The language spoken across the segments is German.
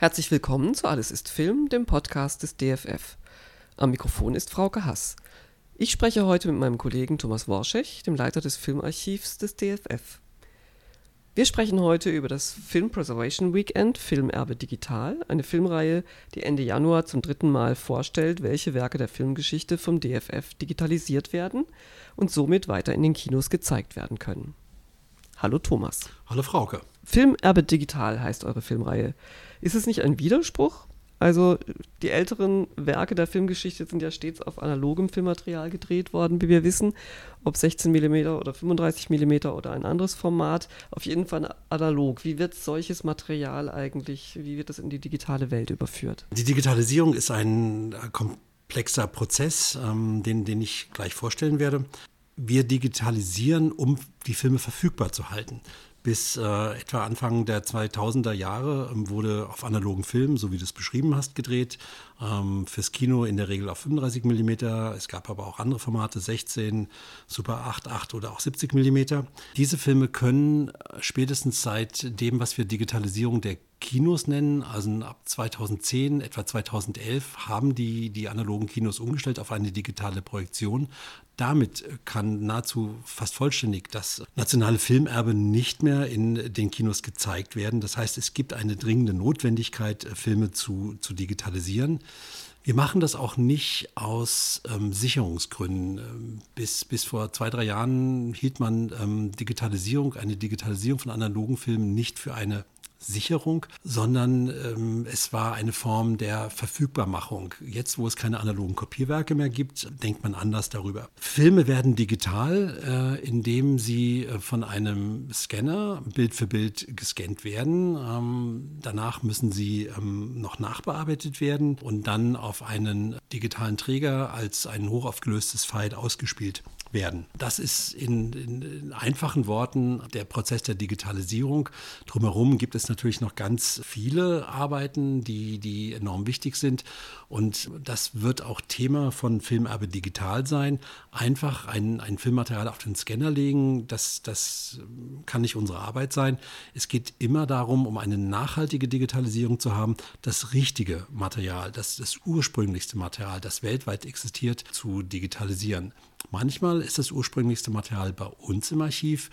Herzlich willkommen zu Alles ist Film, dem Podcast des DFF. Am Mikrofon ist Frauke Hass. Ich spreche heute mit meinem Kollegen Thomas Worschech, dem Leiter des Filmarchivs des DFF. Wir sprechen heute über das Film Preservation Weekend Filmerbe Digital, eine Filmreihe, die Ende Januar zum dritten Mal vorstellt, welche Werke der Filmgeschichte vom DFF digitalisiert werden und somit weiter in den Kinos gezeigt werden können. Hallo Thomas. Hallo Frauke. Filmerbe Digital heißt eure Filmreihe. Ist es nicht ein Widerspruch? Also die älteren Werke der Filmgeschichte sind ja stets auf analogem Filmmaterial gedreht worden, wie wir wissen. Ob 16 mm oder 35 mm oder ein anderes Format, auf jeden Fall analog. Wie wird solches Material eigentlich, wie wird das in die digitale Welt überführt? Die Digitalisierung ist ein äh, komplexer Prozess, ähm, den, den ich gleich vorstellen werde. Wir digitalisieren, um die Filme verfügbar zu halten. Bis äh, etwa Anfang der 2000er Jahre ähm, wurde auf analogen Filmen, so wie du es beschrieben hast, gedreht. Ähm, fürs Kino in der Regel auf 35 mm. Es gab aber auch andere Formate, 16, Super 8, 8 oder auch 70 mm. Diese Filme können äh, spätestens seit dem, was wir Digitalisierung der Kinos nennen. Also ab 2010, etwa 2011 haben die, die analogen Kinos umgestellt auf eine digitale Projektion. Damit kann nahezu fast vollständig das nationale Filmerbe nicht mehr in den Kinos gezeigt werden. Das heißt, es gibt eine dringende Notwendigkeit, Filme zu, zu digitalisieren. Wir machen das auch nicht aus ähm, Sicherungsgründen. Ähm, bis, bis vor zwei, drei Jahren hielt man ähm, Digitalisierung, eine Digitalisierung von analogen Filmen nicht für eine Sicherung, sondern ähm, es war eine Form der Verfügbarmachung. Jetzt, wo es keine analogen Kopierwerke mehr gibt, denkt man anders darüber. Filme werden digital, äh, indem sie äh, von einem Scanner Bild für Bild gescannt werden. Ähm, danach müssen sie ähm, noch nachbearbeitet werden und dann auf einen digitalen Träger als ein hochaufgelöstes File ausgespielt werden. Das ist in, in, in, einfachen Worten der Prozess der Digitalisierung. Drumherum gibt es natürlich noch ganz viele Arbeiten, die, die enorm wichtig sind. Und das wird auch Thema von Filmerbe Digital sein. Einfach ein, ein Filmmaterial auf den Scanner legen, das, das kann nicht unsere Arbeit sein. Es geht immer darum, um eine nachhaltige Digitalisierung zu haben, das richtige Material, das, das ursprünglichste Material, das weltweit existiert, zu digitalisieren. Manchmal ist das ursprünglichste Material bei uns im Archiv,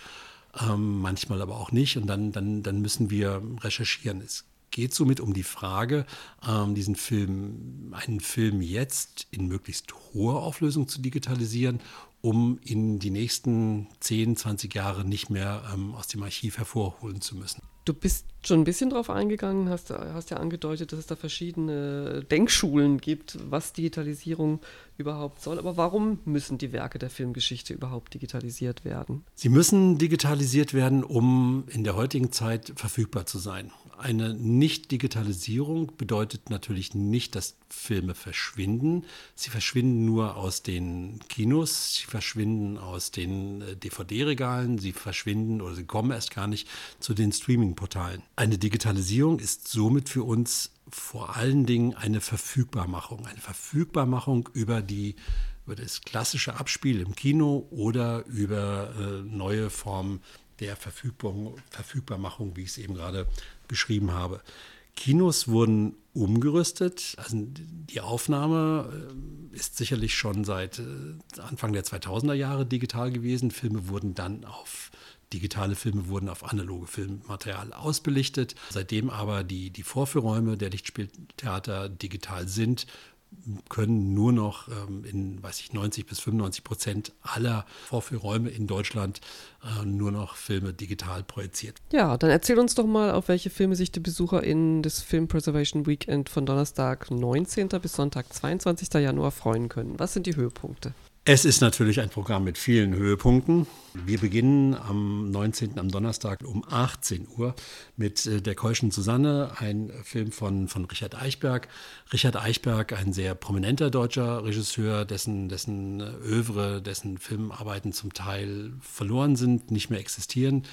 ähm, manchmal aber auch nicht. Und dann, dann, dann müssen wir recherchieren. Es geht somit um die Frage, ähm, diesen Film, einen Film jetzt in möglichst hoher Auflösung zu digitalisieren, um ihn die nächsten 10, 20 Jahre nicht mehr ähm, aus dem Archiv hervorholen zu müssen. Du bist schon ein bisschen drauf eingegangen, hast, hast ja angedeutet, dass es da verschiedene Denkschulen gibt, was Digitalisierung überhaupt soll. Aber warum müssen die Werke der Filmgeschichte überhaupt digitalisiert werden? Sie müssen digitalisiert werden, um in der heutigen Zeit verfügbar zu sein. Eine Nicht-Digitalisierung bedeutet natürlich nicht, dass Filme verschwinden. Sie verschwinden nur aus den Kinos, sie verschwinden aus den äh, DVD-Regalen, sie verschwinden oder sie kommen erst gar nicht zu den Streaming-Portalen. Eine Digitalisierung ist somit für uns vor allen Dingen eine Verfügbarmachung. Eine Verfügbarmachung über die über das klassische Abspiel im Kino oder über äh, neue Formen der Verfügbarmachung, wie ich es eben gerade beschrieben habe. Kinos wurden umgerüstet. Also die Aufnahme äh, ist sicherlich schon seit äh, Anfang der 2000er Jahre digital gewesen. Filme wurden dann auf digitale Filme wurden auf analoge Filmmaterial ausbelichtet. Seitdem aber die, die Vorführräume der Lichtspieltheater digital sind, können nur noch ähm, in, weiß ich, 90 bis 95 Prozent aller Vorführräume in Deutschland äh, nur noch Filme digital projiziert. Ja, dann erzähl uns doch mal, auf welche Filme sich die BesucherInnen des Film Preservation Weekend von Donnerstag 19. bis Sonntag 22. Januar freuen können. Was sind die Höhepunkte? Es ist natürlich ein Programm mit vielen Höhepunkten. Wir beginnen am 19. am Donnerstag um 18 Uhr mit äh, Der Keuschen Susanne, ein Film von, von Richard Eichberg. Richard Eichberg, ein sehr prominenter deutscher Regisseur, dessen, dessen Övre, dessen Filmarbeiten zum Teil verloren sind, nicht mehr existieren.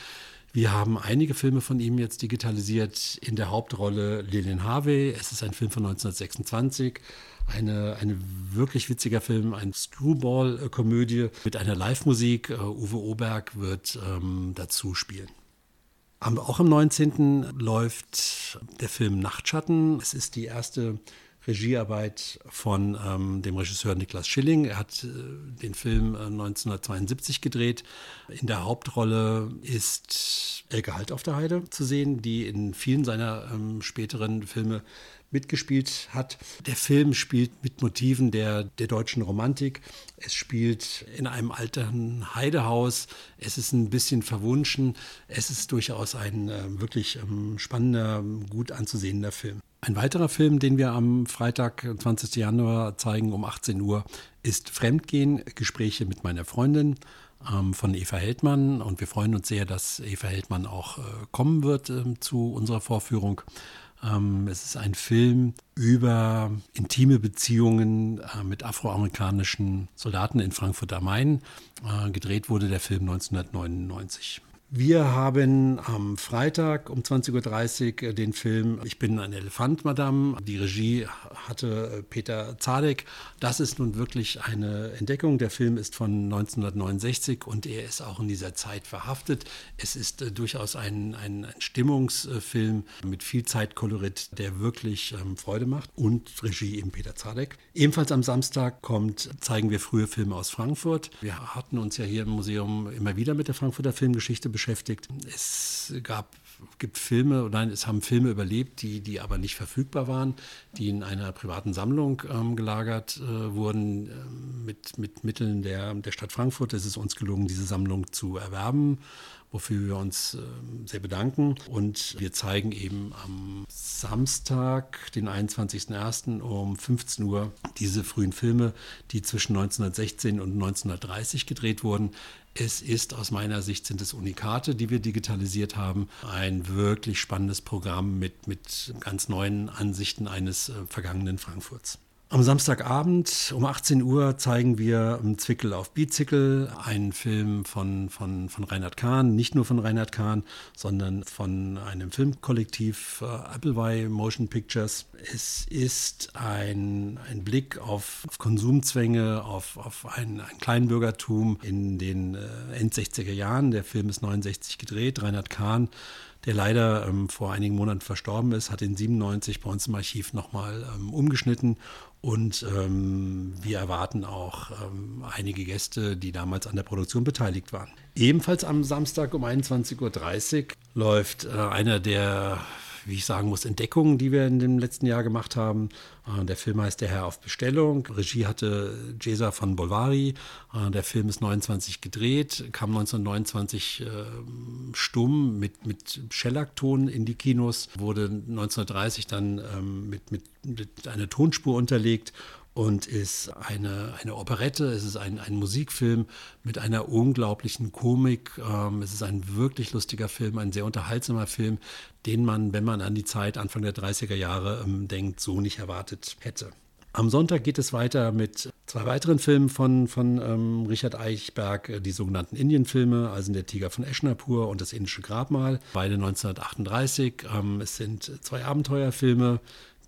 Wir haben einige Filme von ihm jetzt digitalisiert. In der Hauptrolle Lilian Harvey. Es ist ein Film von 1926 eine, ein wirklich witziger Film, eine Screwball-Komödie mit einer Live-Musik. Uh, Uwe Oberg wird ähm, dazu spielen. Auch am 19. läuft der Film Nachtschatten. Es ist die erste Regiearbeit von ähm, dem Regisseur Niklas Schilling. Er hat äh, den Film äh, 1972 gedreht. In der Hauptrolle ist Elke Halt auf der Heide zu sehen, die in vielen seiner ähm, späteren Filme mitgespielt hat. Der Film spielt mit Motiven der, der deutschen Romantik. Es spielt in einem alten Heidehaus. Es ist ein bisschen verwunschen. Es ist durchaus ein äh, wirklich ähm, spannender, gut anzusehender Film. Ein weiterer Film, den wir am Freitag, 20. Januar zeigen um 18 Uhr, ist Fremdgehen, Gespräche mit meiner Freundin ähm, von Eva Heldmann. Und wir freuen uns sehr, dass Eva Heldmann auch äh, kommen wird äh, zu unserer Vorführung. Ähm, es ist ein Film über intime Beziehungen äh, mit afroamerikanischen Soldaten in Frankfurt am Main. Äh, gedreht wurde der Film 1999. Wir haben am Freitag um 20.30 Uhr den Film Ich bin ein Elefant, Madame. Die Regie hatte Peter Zadek. Das ist nun wirklich eine Entdeckung. Der Film ist von 1969 und er ist auch in dieser Zeit verhaftet. Es ist äh, durchaus ein, ein, ein, Stimmungsfilm mit viel Zeitkolorit, der wirklich ähm, Freude macht. Und Regie eben Peter Zadek. Ebenfalls am Samstag kommt, zeigen wir frühe Filme aus Frankfurt. Wir hatten uns ja hier im Museum immer wieder mit der Frankfurter Filmgeschichte beschäftigt. Es gab gibt Filme, nein, es haben Filme überlebt, die, die aber nicht verfügbar waren, die in einer privaten Sammlung ähm, gelagert äh, wurden. Äh, mit, mit Mitteln der, der Stadt Frankfurt ist es uns gelungen, diese Sammlung zu erwerben wofür wir uns äh, sehr bedanken. Und wir zeigen eben am Samstag, den 21.01. um 15 Uhr diese frühen Filme, die zwischen 1916 und 1930 gedreht wurden. Es ist aus meiner Sicht sind es Unikate, die wir digitalisiert haben. Ein wirklich spannendes Programm mit, mit ganz neuen Ansichten eines äh, vergangenen Frankfurts. Am Samstagabend um 18 Uhr zeigen wir Zwickel auf Bizickel, einen Film von, von, von Reinhard Kahn, nicht nur von Reinhard Kahn, sondern von einem Filmkollektiv äh, Appleby Motion Pictures. Es ist ein, ein Blick auf, auf Konsumzwänge, auf, auf ein, ein Kleinbürgertum in den äh, End 60er Jahren. Der Film ist 69 gedreht. Reinhard Kahn der leider ähm, vor einigen Monaten verstorben ist, hat in 97 bei uns im Archiv nochmal ähm, umgeschnitten und ähm, wir erwarten auch ähm, einige Gäste, die damals an der Produktion beteiligt waren. Ebenfalls am Samstag um 21.30 Uhr läuft äh, einer der wie ich sagen muss, Entdeckungen, die wir in dem letzten Jahr gemacht haben. Äh, der Film heißt Der Herr auf Bestellung. Regie hatte Jesa von Bolvari. Äh, der Film ist 29 gedreht, kam 1929 äh, stumm mit, mit Shellac-Ton in die Kinos, wurde 1930 dann ähm, mit, mit, mit einer Tonspur unterlegt und ist eine, eine Operette, es ist ein, ein Musikfilm mit einer unglaublichen Komik. Ähm, es ist ein wirklich lustiger Film, ein sehr unterhaltsamer Film, den man, wenn man an die Zeit Anfang der 30er Jahre ähm, denkt, so nicht erwartet hätte. Am Sonntag geht es weiter mit zwei weiteren Filmen von, von ähm, Richard Eichberg, äh, die sogenannten Indienfilme, also Der Tiger von Eschnapur und Das indische Grabmal, beide 1938. Ähm, es sind zwei Abenteuerfilme,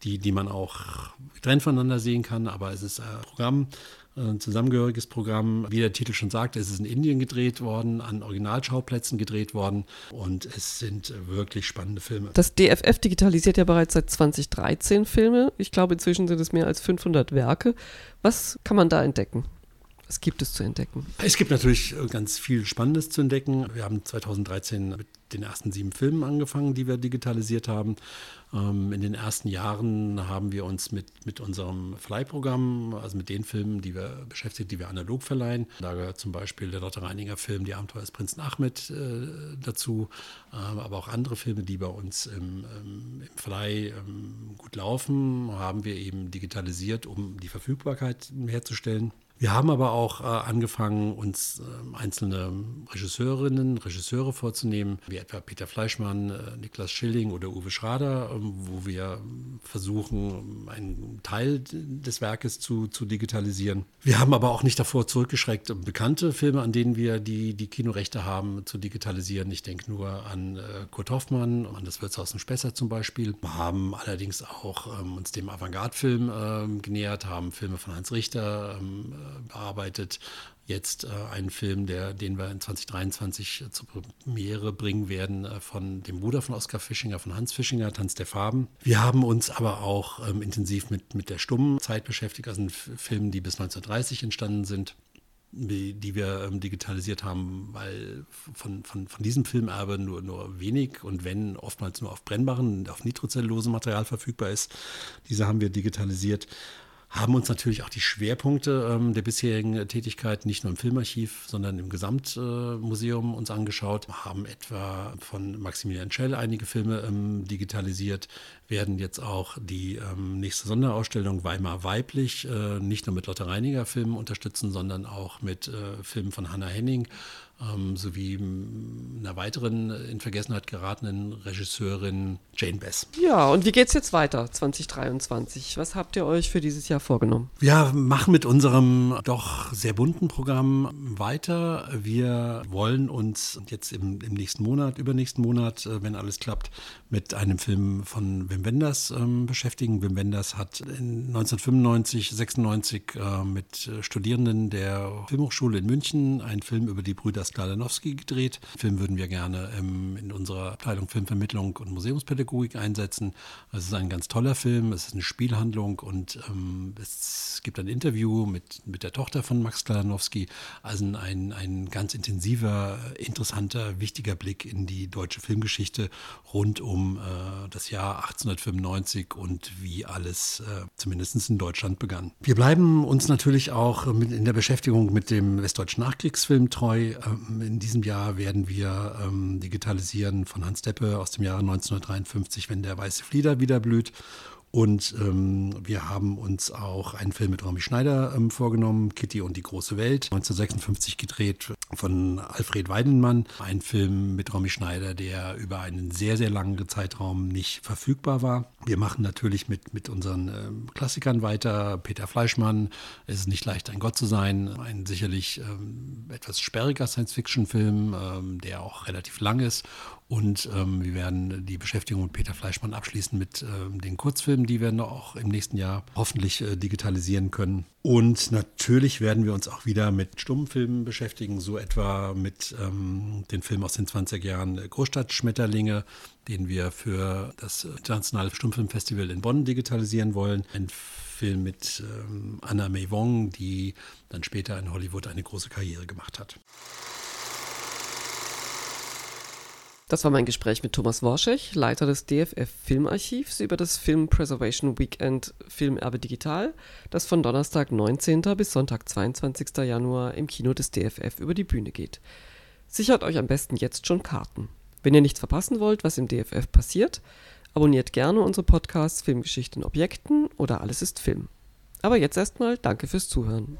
die, die man auch getrennt voneinander sehen kann, aber es ist ein Programm, ein zusammengehöriges Programm. Wie der Titel schon sagt, es ist in Indien gedreht worden, an Originalschauplätzen gedreht worden und es sind wirklich spannende Filme. Das DFF digitalisiert ja bereits seit 2013 Filme. Ich glaube, inzwischen sind es mehr als 500 Werke. Was kann man da entdecken? Was gibt es zu entdecken? Es gibt natürlich ganz viel Spannendes zu entdecken. Wir haben 2013 mit den ersten sieben Filmen angefangen, die wir digitalisiert haben. Ähm, in den ersten Jahren haben wir uns mit, mit unserem Verleihprogramm, also mit den Filmen, die wir beschäftigt, die wir analog verleihen. Da gehört zum Beispiel der Lotte Reininger Film Die Abenteuer des Prinzen Ahmed äh, dazu, äh, aber auch andere Filme, die bei uns im, ähm, im Verleih ähm, gut laufen, haben wir eben digitalisiert, um die Verfügbarkeit herzustellen. Wir haben aber auch äh, angefangen, uns äh, einzelne Regisseurinnen, Regisseure vorzunehmen, wie etwa Peter Fleischmann, äh, Niklas Schilling oder Uwe Schrader, ähm, wo wir versuchen, einen Teil des Werkes zu, zu digitalisieren. Wir haben aber auch nicht davor zurückgeschreckt, bekannte Filme, an denen wir die, die Kinorechte haben, zu digitalisieren. Ich denke nur an äh, Kurt Hoffmann, an das Wirtshaus in Spessart zum Beispiel. Wir haben allerdings auch ähm, uns dem Avantgarde-Film ähm, genähert, haben Filme von Hans Richter ähm, bearbeitet jetzt äh, einen Film, der, den wir in 2023 äh, zur Premiere bringen werden, äh, von dem Bruder von Oskar Fischinger, von Hans Fischinger, Tanz der Farben. Wir haben uns aber auch ähm, intensiv mit, mit der stummen Zeit beschäftigt, also Filmen, die bis 1930 entstanden sind die, wir ähm, digitalisiert haben, weil von, von, von diesem Filmerbe nur, nur wenig und wenn oftmals nur auf brennbaren, auf nitrocellulose Material verfügbar ist. Diese haben wir digitalisiert haben uns natürlich auch die Schwerpunkte ähm, der bisherigen Tätigkeit nicht nur im Filmarchiv, sondern im Gesamtmuseum äh, uns angeschaut, haben etwa von Maximilian Schell einige Filme ähm, digitalisiert, werden jetzt auch die ähm, nächste Sonderausstellung Weimar weiblich äh, nicht nur mit Lotte Reiniger Filmen unterstützen, sondern auch mit äh, Filmen von Hannah Henning ähm, sowie einer weiteren in Vergessenheit geratenen Regisseurin Jane Bess. Ja, und wie geht es jetzt weiter 2023? Was habt ihr euch für dieses Jahr vorgenommen? Wir machen mit unserem doch sehr bunten Programm weiter. Wir wollen uns jetzt im, im nächsten Monat, übernächsten Monat, äh, wenn alles klappt, mit einem Film von Wim Wenders ähm, beschäftigen. Wim Wenders hat in 1995, 96 äh, mit Studierenden der Filmhochschule in München einen Film über die Brüder Sklanowski gedreht. Den Film würden wir gerne ähm, in unserer Abteilung Filmvermittlung und Museumspädagogik einsetzen. Es ist ein ganz toller Film, es ist eine Spielhandlung und ähm, es gibt ein Interview mit, mit der Tochter von Max Sklanowski. Also ein, ein ganz intensiver, interessanter, wichtiger Blick in die deutsche Filmgeschichte rund um äh, das Jahr 1895 und wie alles äh, zumindest in Deutschland begann. Wir bleiben uns natürlich auch in der Beschäftigung mit dem westdeutschen Nachkriegsfilm treu. Äh, in diesem Jahr werden wir ähm, digitalisieren von Hans Deppe aus dem Jahre 1953, wenn der weiße Flieder wieder blüht. Und ähm, wir haben uns auch einen Film mit Romy Schneider ähm, vorgenommen, Kitty und die große Welt, 1956 gedreht von Alfred Weidenmann. Ein Film mit Romy Schneider, der über einen sehr, sehr langen Zeitraum nicht verfügbar war. Wir machen natürlich mit, mit unseren ähm, Klassikern weiter. Peter Fleischmann, Es ist nicht leicht, ein Gott zu sein. Ein sicherlich ähm, etwas sperriger Science-Fiction-Film, ähm, der auch relativ lang ist und ähm, wir werden die Beschäftigung mit Peter Fleischmann abschließen mit ähm, den Kurzfilmen, die wir noch auch im nächsten Jahr hoffentlich äh, digitalisieren können. Und natürlich werden wir uns auch wieder mit Stummfilmen beschäftigen, so etwa mit ähm, den Film aus den 20er Jahren äh, Großstadtschmetterlinge, den wir für das Internationale Stummfilmfestival in Bonn digitalisieren wollen. Ein Film mit ähm, Anna May Wong, die dann später in Hollywood eine große Karriere gemacht hat. Das war mein Gespräch mit Thomas Worschech, Leiter des DFF Filmarchivs über das Film Preservation Weekend Filmerbe Digital, das von Donnerstag 19. bis Sonntag 22. Januar im Kino des DFF über die Bühne geht. Sichert euch am besten jetzt schon Karten. Wenn ihr nichts verpassen wollt, was im DFF passiert, abonniert gerne unsere Podcasts Filmgeschichten Objekten oder Alles ist Film. Aber jetzt erstmal danke fürs Zuhören.